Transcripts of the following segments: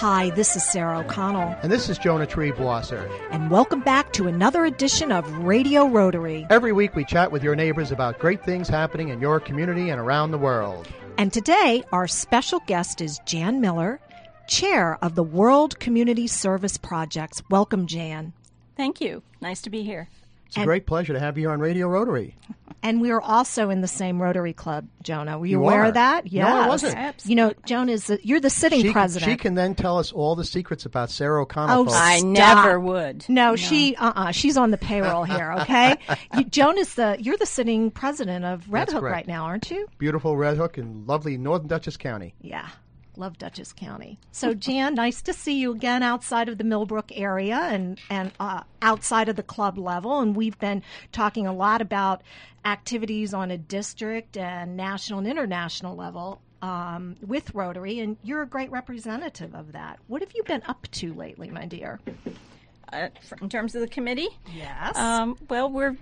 Hi, this is Sarah O'Connell. And this is Jonah Triebwasser. And welcome back to another edition of Radio Rotary. Every week we chat with your neighbors about great things happening in your community and around the world. And today, our special guest is Jan Miller, Chair of the World Community Service Projects. Welcome, Jan. Thank you. Nice to be here. It's a great pleasure to have you on Radio Rotary. And we are also in the same Rotary Club, Jonah. Were you, You aware are? of that? No, I wasn't. You know, Jonah is the, you're the sitting She, president. she can then tell us all the secrets about Sarah O'Connell. Oh, folks. I never would. no, she uh uh she's on the payroll here. Okay, you, Joan is the you're the sitting president of Red That's Hook correct. right now, aren't you? Beautiful Red Hook in lovely Northern Dutchess County. Yeah. Love Dutchess County. So, Jan, nice to see you again outside of the Millbrook area and and uh, outside of the club level. And we've been talking a lot about activities on a district and national and international level um, with Rotary, and you're a great representative of that. What have you been up to lately, my dear? Uh, in terms of the committee, Yes. um, well, we're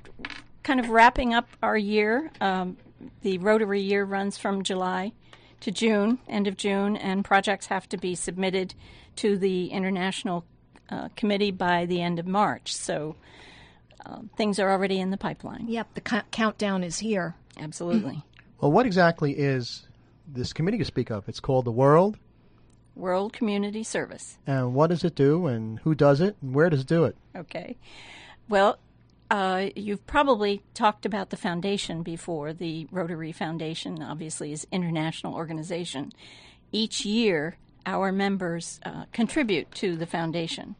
kind of wrapping up our year. Um, the Rotary year runs from July to June, end of June, and projects have to be submitted to the International uh, Committee by the end of March. So uh, things are already in the pipeline. yep. The c- countdown is here. Absolutely. Well, what exactly is this committee you speak of? It's called the World. World Community Service. And what does it do, and who does it, and where does it do it? Okay. Well, uh, you've probably talked about the foundation before. The Rotary Foundation, obviously, is international organization. Each year, our members uh, contribute to the foundation,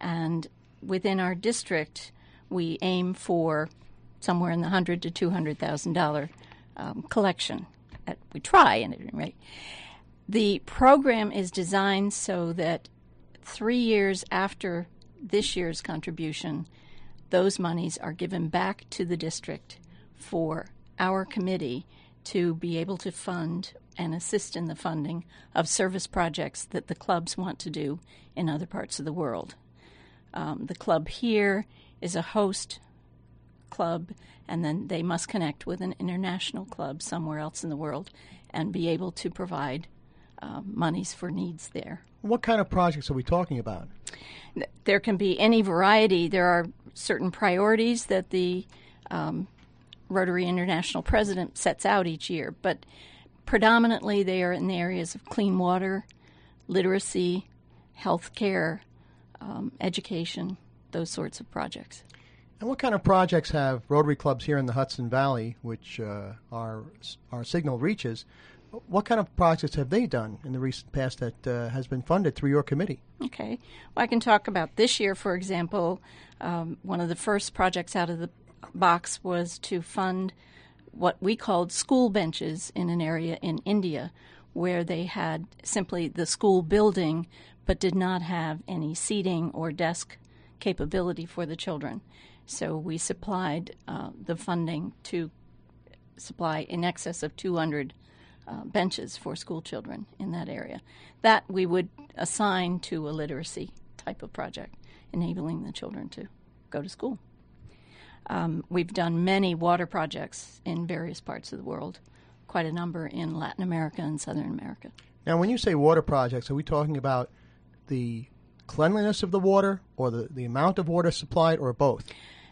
and within our district, we aim for somewhere in the hundred to two hundred thousand dollar um, collection. At, we try, at any rate. The program is designed so that three years after this year's contribution, those monies are given back to the district for our committee to be able to fund and assist in the funding of service projects that the clubs want to do in other parts of the world. Um, the club here is a host club, and then they must connect with an international club somewhere else in the world and be able to provide um, monies for needs there. What kind of projects are we talking about? There can be any variety. There are certain priorities that the um, Rotary International president sets out each year, but predominantly they are in the areas of clean water, literacy, health care, um, education, those sorts of projects. And what kind of projects have Rotary clubs here in the Hudson Valley, which uh, our our signal reaches? What kind of projects have they done in the recent past that uh, has been funded through your committee? Okay. Well, I can talk about this year, for example. Um, one of the first projects out of the box was to fund what we called school benches in an area in India where they had simply the school building but did not have any seating or desk capability for the children. So we supplied uh, the funding to supply in excess of 200 uh, benches for school children in that area. That we would assign to a literacy type of project, enabling the children to go to school. Um, we've done many water projects in various parts of the world, quite a number in Latin America and Southern America. Now, when you say water projects, are we talking about the cleanliness of the water, or the, the amount of water supplied, or both?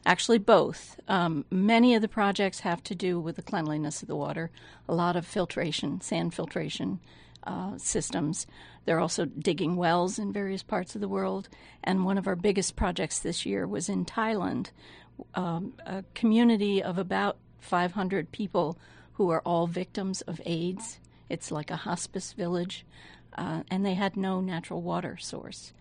Actually, both. Um, many of the projects have to do with the cleanliness of the water, a lot of filtration, sand filtration uh, systems. They're also digging wells in various parts of the world. And one of our biggest projects this year was in Thailand, um, a community of about 500 people who are all victims of AIDS. It's like a hospice village, uh, and they had no natural water source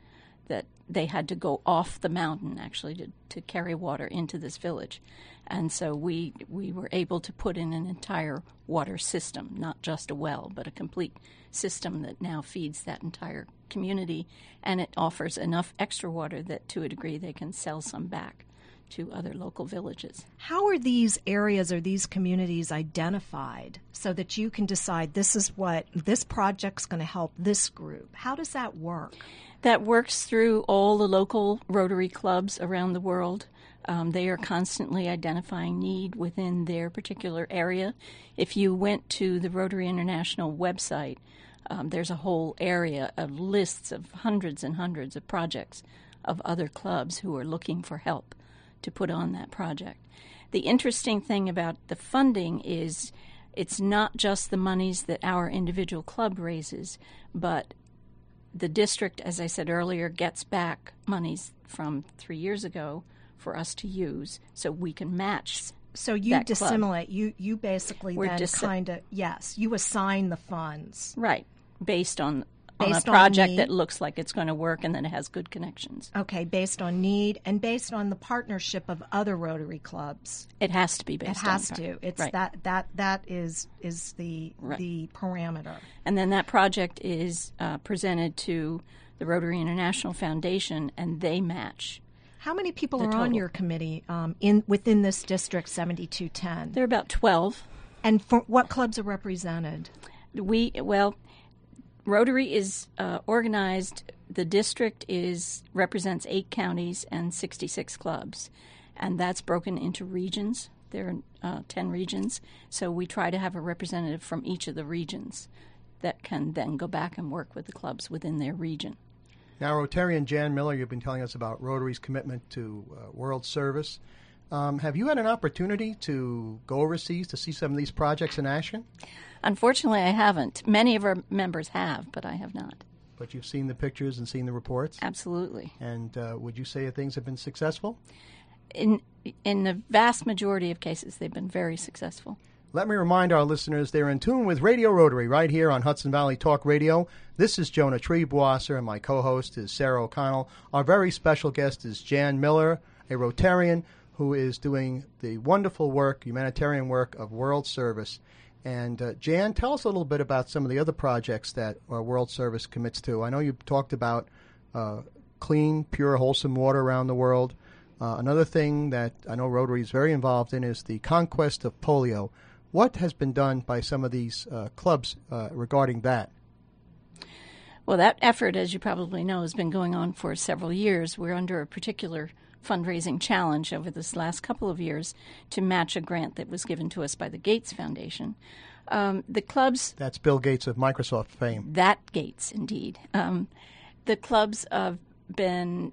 that they had to go off the mountain actually to, to carry water into this village. And so we we were able to put in an entire water system, not just a well, but a complete system that now feeds that entire community and it offers enough extra water that to a degree they can sell some back to other local villages. How are these areas or these communities identified so that you can decide this is what this project's going to help this group? How does that work? that works through all the local Rotary clubs around the world. Um, they are constantly identifying need within their particular area. If you went to the Rotary International website, Um, there's a whole area of lists of hundreds and hundreds of projects of other clubs who are looking for help to put on that project. The interesting thing about the funding is it's not just the monies that our individual club raises, but the district, as I said earlier, gets back monies from three years ago for us to use so we can match. So you that club. You you basically We're then dis- kind of yes. You assign the funds. Right, based on on a project need. that looks like it's going to work and then it has good connections. Okay, based on need and based on the partnership of other Rotary clubs. It has to be based. On. It has on to. It's right. that that that is is the Right. the parameter. and then that project is uh, presented to the Rotary International Foundation, and they match. How many people are on your committee um, in within this district seventy two ten? There are about twelve. And for what clubs are represented? We well, Rotary is uh, organized. The district is represents eight counties and sixty six clubs, and that's broken into regions. There are uh, ten regions, so we try to have a representative from each of the regions that can then go back and work with the clubs within their region. Now, Rotarian Jan Miller, you've been telling us about Rotary's commitment to uh, world service. Um, have you had an opportunity to go overseas to see some of these projects in action? Unfortunately, I haven't. Many of our members have, but I have not. But you've seen the pictures and seen the reports. Absolutely. And uh, would you say that things have been successful? In in the vast majority of cases, they've been very successful. Let me remind our listeners they're in tune with Radio Rotary right here on Hudson Valley Talk Radio. This is Jonah Triebwasser, and my co host is Sarah O'Connell. Our very special guest is Jan Miller, a Rotarian who is doing the wonderful work, humanitarian work of World Service. And uh, Jan, tell us a little bit about some of the other projects that uh, World Service commits to. I know you talked about uh, clean, pure, wholesome water around the world. Uh, another thing that I know Rotary is very involved in is the conquest of polio. What has been done by some of these uh, clubs regarding that? Well, that effort, as you probably know, has been going on for several years. We're under a particular fundraising challenge over this last couple of years to match a grant that was given to us by the Gates Foundation. Um, the clubs That's Bill Gates of Microsoft fame. that Gates, indeed. Um, the clubs have been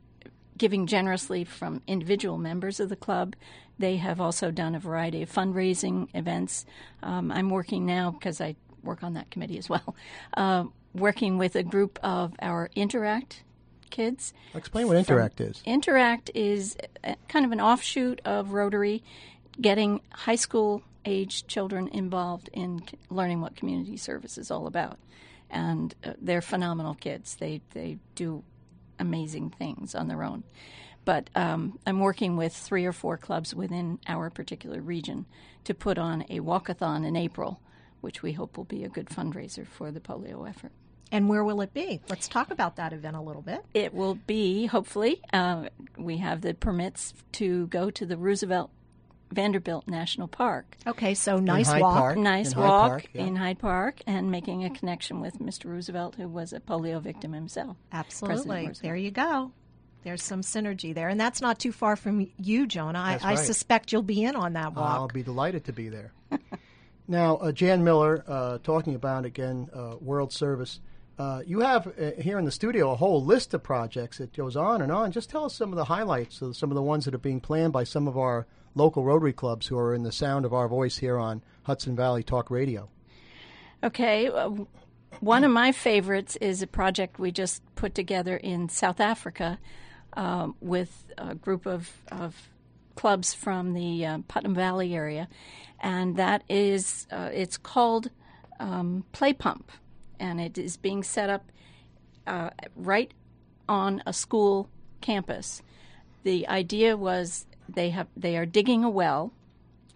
giving generously from individual members of the club. They have also done a variety of fundraising events. Um, I'm working now because I work on that committee as well, uh, working with a group of our Interact kids. Explain what Interact is. Interact is a- kind of an offshoot of Rotary, getting high school age children involved in c- learning what community service is all about. And uh, they're phenomenal kids. They they do amazing things on their own. But um, I'm working with three or four clubs within our particular region to put on a walkathon in April, which we hope will be a good fundraiser for the polio effort. And where will it be? Let's talk about that event a little bit. It will be, hopefully, uh, we have the permits to go to the Roosevelt Vanderbilt National Park. Okay, so nice Hyde walk. Park. Nice in Hyde walk Park, yeah. in Hyde Park and making a connection with Mr. Roosevelt, who was a polio victim himself. Absolutely. There you go. There's some synergy there. And that's not too far from you, Jonah. I, That's I suspect you'll be in on that walk. I'll be delighted to be there. now, uh, Jan Miller, uh, talking about again uh, World Service. Uh, you have uh, here in the studio a whole list of projects that goes on and on. Just tell us some of the highlights of some of the ones that are being planned by some of our local Rotary clubs who are in the sound of our voice here on Hudson Valley Talk Radio. Okay, uh, one of my favorites is a project we just put together in South Africa um, with a group of, of clubs from the uh, Putnam Valley area, and that is uh, it's called um, Play Pump, and it is being set up uh, right on a school campus. The idea was they have they are digging a well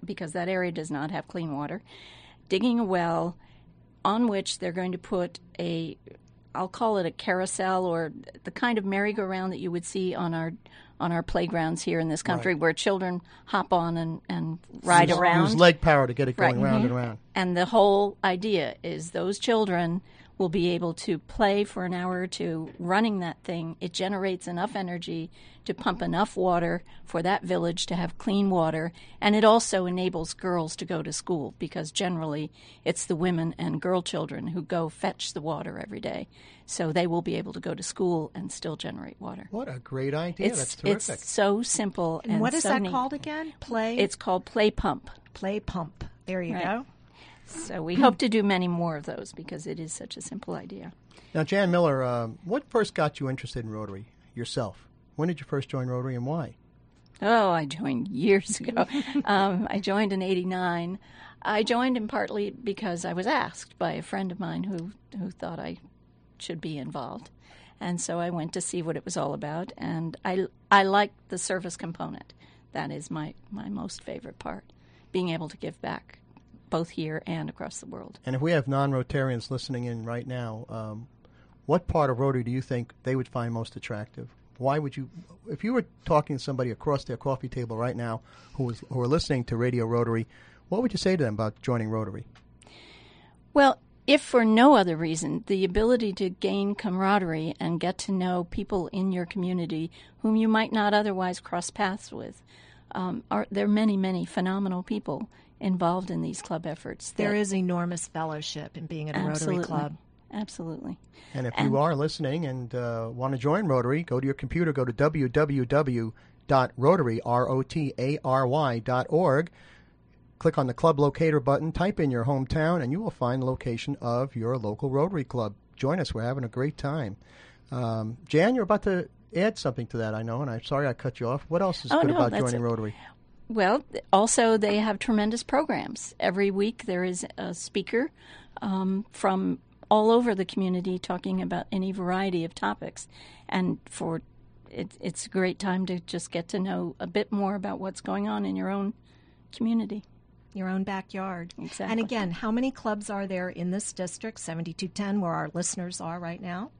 because that area does not have clean water, digging a well on which they're going to put a I'll call it a carousel or the kind of merry-go-round that you would see on our on our playgrounds here in this country where children hop on and, and ride Use- around. Use leg power to get it going Right. round Mhm. and round. And the whole idea is those children will be able to play for an hour or two running that thing. It generates enough energy to pump enough water for that village to have clean water, and it also enables girls to go to school because generally it's the women and girl children who go fetch the water every day. So they will be able to go to school and still generate water. What a great idea! It's, That's terrific. It's so simple. And, what is so that neat. called again? Play. It's called Play Pump. play pump. There you Right. go. So we hope to do many more of those because it is such a simple idea. Now, Jan Miller, um, what first got you interested in Rotary yourself? When did you first join Rotary and why? Oh, I joined years ago. um, I joined in '89. I joined in partly because I was asked by a friend of mine who who thought I should be involved, and so I went to see what it was all about. And I I liked the service component. That is my my most favorite part, being able to give back, both here and across the world. And if we have non-Rotarians listening in right now, um, what part of Rotary do you think they would find most attractive? Why would you, if you were talking to somebody across their coffee table right now who was who are listening to Radio Rotary, what would you say to them about joining Rotary? Well, if for no other reason, the ability to gain camaraderie and get to know people in your community whom you might not otherwise cross paths with. Um, are there are many, many phenomenal people involved in these club efforts? There is enormous fellowship in being at a absolutely, Rotary Club. Absolutely. And if And- you are listening and uh, want to join Rotary, go to your computer, go to www.rotary, R-O-T-A-R-Y dot org. Click on the club locator button, type in your hometown, and you will find the location of your local Rotary Club. Join us. We're having a great time. Um, Jan, you're about to add something to that, I know, and I'm sorry I cut you off. What else is Oh, good no, about joining. Rotary? Well, also they have tremendous programs. Every week there is a speaker um, from all over the community talking about any variety of topics, and for it, it's a great time to just get to know a bit more about what's going on in your own community. Your own backyard. Exactly. And again, how many clubs are there in this district, 7210, where our listeners are right now?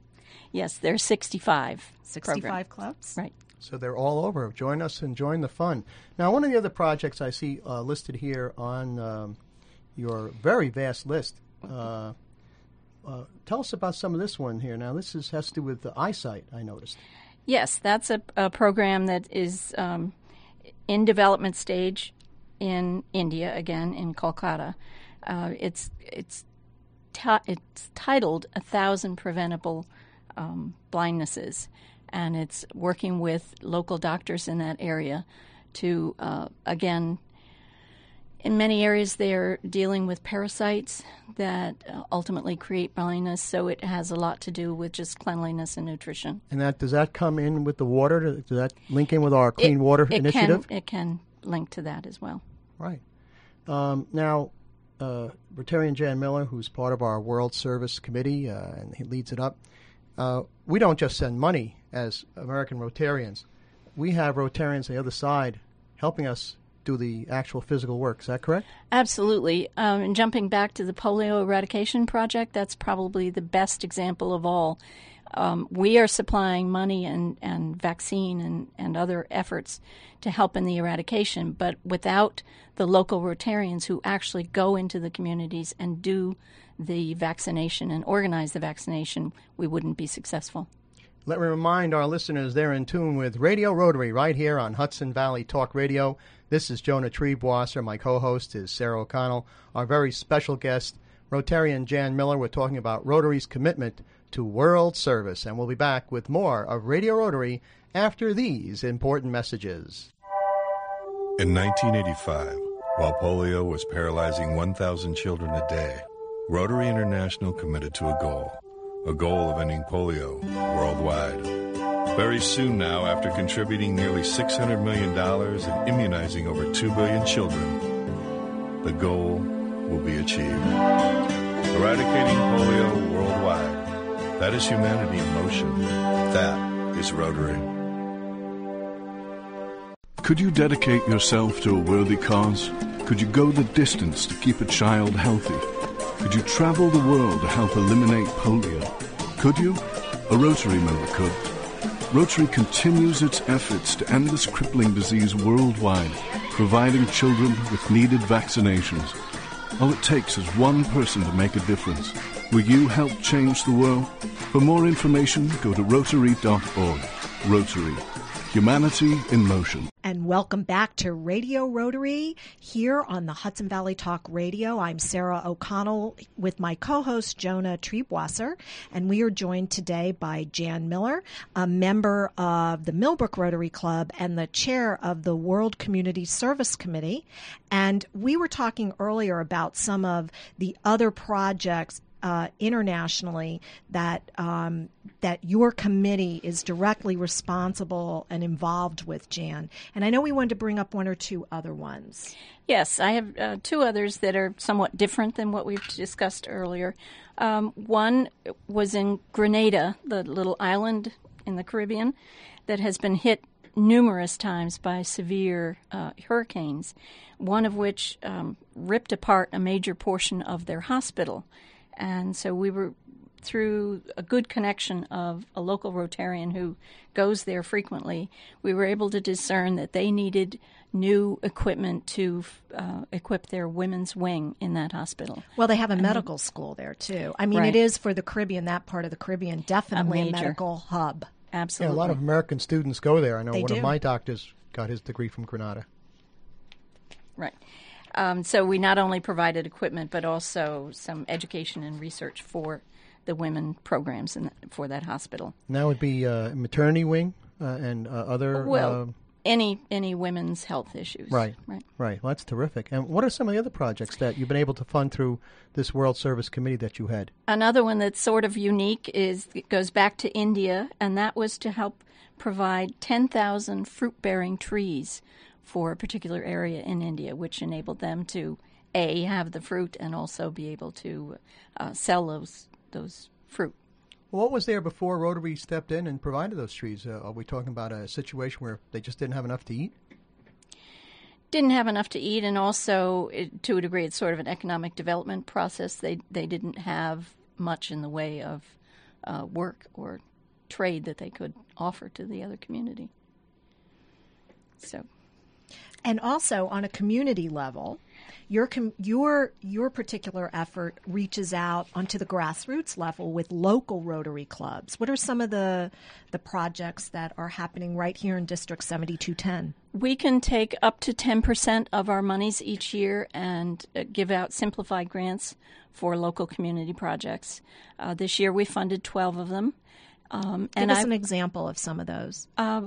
Yes, there's 65. 65 program. clubs? Right. So they're all over. Join us and join the fun. Now, one of the other projects I see uh, listed here on um, your very vast list. Uh, uh, tell us about some of this one here. Now, this is has to do with the eyesight. I noticed. Yes, that's a, a program that is um, in development stage in India, again in Kolkata. Uh, it's it's ti- it's titled "A Thousand Preventable um, Blindnesses," and it's working with local doctors in that area to uh, again. In many areas, they're dealing with parasites that uh, ultimately create blindness, so it has a lot to do with just cleanliness and nutrition. And that does that come in with the water? Does that link in with our clean water it initiative? Can, it can link to that as well. Right. Um, now, uh, Rotarian Jan Miller, who's part of our World Service Committee uh, and he leads it up, uh, we don't just send money as American Rotarians. We have Rotarians on the other side helping us do the actual physical work. Is that correct? Absolutely. Um, and jumping back to the polio eradication project, that's probably the best example of all. Um, we are supplying money and, and vaccine and, and other efforts to help in the eradication, but without the local Rotarians who actually go into the communities and do the vaccination and organize the vaccination, we wouldn't be successful. Let me remind our listeners they're in tune with Radio Rotary right here on Hudson Valley Talk Radio. This is Jonah Triebwasser. My co host is Sarah O'Connell. Our very special guest, Rotarian Jan Miller. We're talking about Rotary's commitment to world service, and we'll be back with more of Radio Rotary after these important messages. In 1985, while polio was paralyzing 1,000 children a day, Rotary International committed to a goal a goal of ending polio worldwide. Very soon now, after contributing nearly $600 million and immunizing over 2 billion children, the goal will be achieved. Eradicating polio worldwide. That is humanity in motion. That is Rotary. Could you dedicate yourself to a worthy cause? Could you go the distance to keep a child healthy? Could you travel the world to help eliminate polio? Could you? A Rotary member could. Rotary continues its efforts to end this crippling disease worldwide, providing children with needed vaccinations. All it takes is one person to make a difference. Will you help change the world? For more information, go to Rotary.org. Rotary. Humanity in motion. And welcome back to Radio Rotary here on the Hudson Valley Talk Radio. I'm Sarah O'Connell with my co-host Jonah Triebwasser, and we are joined today by Jan Miller, a member of the Millbrook Rotary Club and the chair of the World Community Service Committee. And we were talking earlier about some of the other projects uh, internationally that um, that your committee is directly responsible and involved with, Jan. And I know we wanted to bring up one or two other ones. Yes, I have uh, two others that are somewhat different than what we've discussed earlier. Um, one was in Grenada, the little island in the Caribbean that has been hit numerous times by severe uh, hurricanes, one of which um, ripped apart a major portion of their hospital and so we were through a good connection of a local Rotarian who goes there frequently, we were able to discern that they needed new equipment to uh, equip their women's wing in that hospital. Well, they have a medical school there too. I mean, right. it is for the Caribbean, that part of the Caribbean, definitely a, a medical hub. Absolutely. Yeah, a lot of American students go there. I know they one do. of my doctors got his degree from Grenada. Right. Um, so we not only provided equipment, but also some education and research for the women programs in, for that hospital. Now would be uh, maternity wing uh, and uh, other. Well, uh, any any women's health issues. Right, right, right. Well, that's terrific. And what are some of the other projects that you've been able to fund through this World Service Committee that you had? Another one that's sort of unique is it goes back to India, and that was to help provide ten thousand fruit bearing trees for a particular area in India, which enabled them to a have the fruit and also be able to uh, sell those those fruit. what was there before Rotary stepped in and provided those trees? Uh, are we talking about a situation where they just didn't have enough to eat? Didn't have enough to eat, and also it, to a degree, it's sort of an economic development process. They they didn't have much in the way of uh, work or trade that they could offer to the other community. So and also on a community level, your com- your your particular effort reaches out onto the grassroots level with local Rotary clubs. What are some of the the projects that are happening right here in District 7210? We can take up to 10% of our monies each year and uh, give out simplified grants for local community projects. Uh, this year we funded 12 of them. Um, Give us I, an example of some of those. Uh,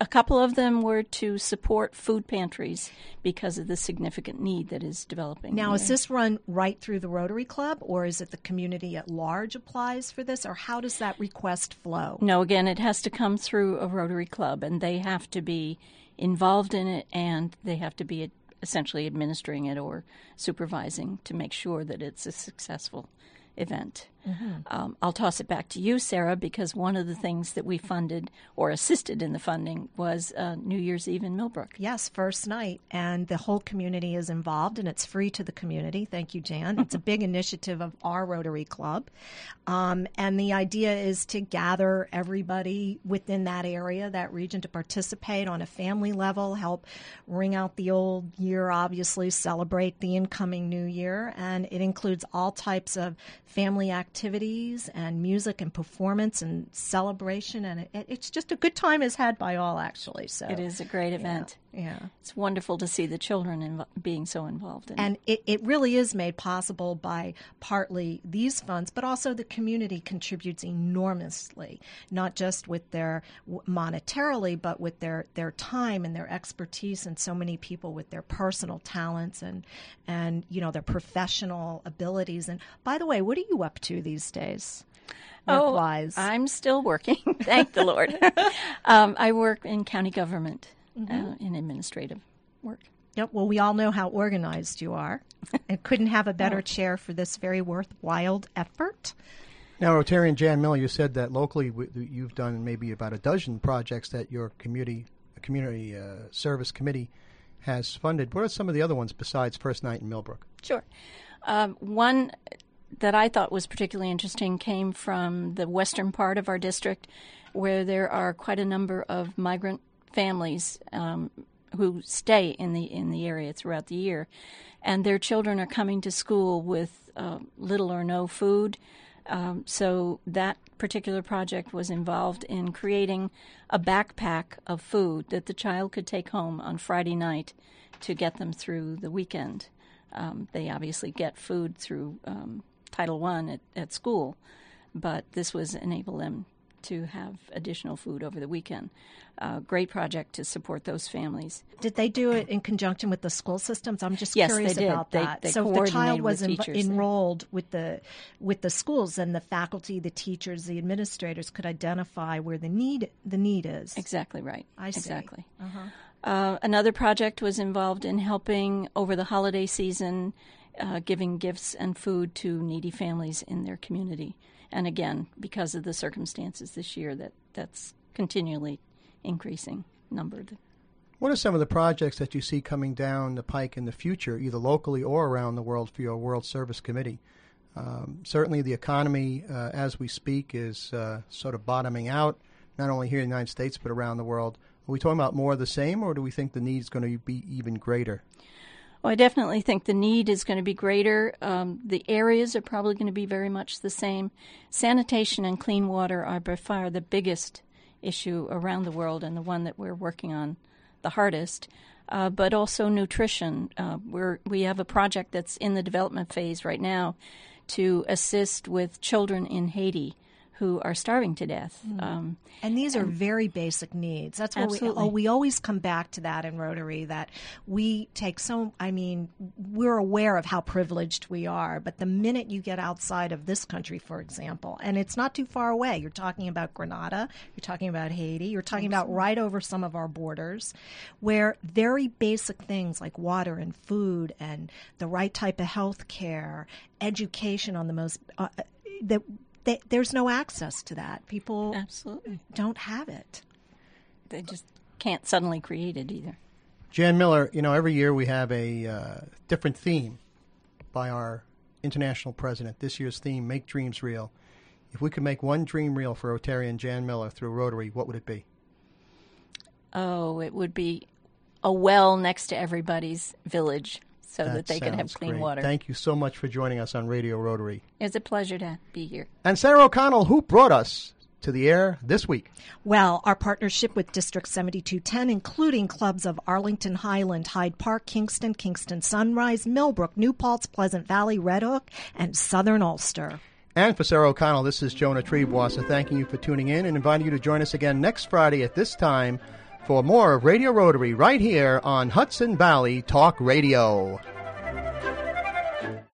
a couple of them were to support food pantries because of the significant need that is developing. Now, is this run right through the Rotary Club, or is it the community at large applies for this, or how does that request flow? No, again, it has to come through a Rotary Club, and they have to be involved in it, and they have to be essentially administering it or supervising to make sure that it's a successful event. Mm-hmm. Um, I'll toss it back to you, Sarah, because one of the things that we funded or assisted in the funding was uh, New Year's Eve in Millbrook. Yes, first night, and the whole community is involved, and it's free to the community. Thank you, Jan. It's a big initiative of our Rotary Club, um, and the idea is to gather everybody within that area, that region, to participate on a family level, help ring out the old year, obviously celebrate the incoming new year, and it includes all types of family activities activities and music and performance and celebration, and it, it's just a good time is had by all. Actually, so it is a great event. Yeah. It's wonderful to see the children inv- being so involved in and it. it. really is made possible by partly these funds, but also the community contributes enormously, not just with their monetarily, but with their, their time and their expertise and so many people with their personal talents and, and, you know, their professional abilities. And by the way, what are you up to these days? Oh, I'm still working. Thank the Lord. um, I work in county government mm-hmm. uh, in administrative work. Yep. Well, we all know how organized you are, and couldn't have a better oh. chair for this very worthwhile effort. Now, Rotarian Jan Miller, you said that locally you've done maybe about a dozen projects that your community community uh, service committee has funded. What are some of the other ones besides First Night in Millbrook? Sure. Um, one that I thought was particularly interesting came from the western part of our district, where there are quite a number of migrant families um, who stay in the in the area throughout the year, and their children are coming to school with uh, little or no food. Um, so that particular project was involved in creating a backpack of food that the child could take home on Friday night to get them through the weekend. Um, they obviously get food through um, Title One at, at school, but this was enable them to have additional food over the weekend. Uh, great project to support those families. Did they do it in conjunction with the school systems? I'm just Yes, curious they did. about They- that. they so if the child was en- enrolled with the with the schools, then the faculty, the teachers, the administrators could identify where the need the need is. Exactly right. I see. Exactly. Uh, another project was involved in helping over the holiday season, uh, giving gifts and food to needy families in their community. And again, because of the circumstances this year, that that's continually increasing number. What are some of the projects that you see coming down the pike in the future, either locally or around the world, for your World Service Committee? Um, certainly, the economy, uh, as we speak, is uh, sort of bottoming out, not only here in the United States but around the world. Are we talking about more of the same, or do we think the need is going to be even greater? Well, I definitely think the need is going to be greater. Um, the areas are probably going to be very much the same. Sanitation and clean water are by far the biggest issue around the world and the one that we're working on the hardest. Uh, but also nutrition. Uh, we have a project that's in the development phase right now to assist with children in Haiti who are starving to death. Um, And these are very basic needs. That's what we, Absolutely. oh, we always come back to that in Rotary that we take so, I mean, we're aware of how privileged we are, but the minute you get outside of this country, for example, and it's not too far away, you're talking about Grenada, you're talking about Haiti, you're talking about right over some of our borders, where very basic things like water and food and the right type of health care, education on the most, uh, that, that there's no access to that. People absolutely. don't have it. They just can't suddenly create it either. Jan Miller, you know, every year we have a uh, different theme by our international president. This year's theme, Make Dreams Real. If we could make one dream real for Rotarian Jan Miller through Rotary, what would it be? Oh, it would be a well next to everybody's village so that, they can have clean great. water. Thank you so much for joining us on Radio Rotary. It's a pleasure to be here. And Sarah O'Connell, who brought us to the air this week. Well, our partnership with District 7210, including clubs of Arlington Highland, Hyde Park, Kingston, Kingston Sunrise, Millbrook, New Paltz, Pleasant Valley, Red Hook, and Southern Ulster. And for Sarah O'Connell, this is Jonah Triebwasser thanking you for tuning in and inviting you to join us again next Friday at this time for more Radio Rotary right here on Hudson Valley Talk Radio.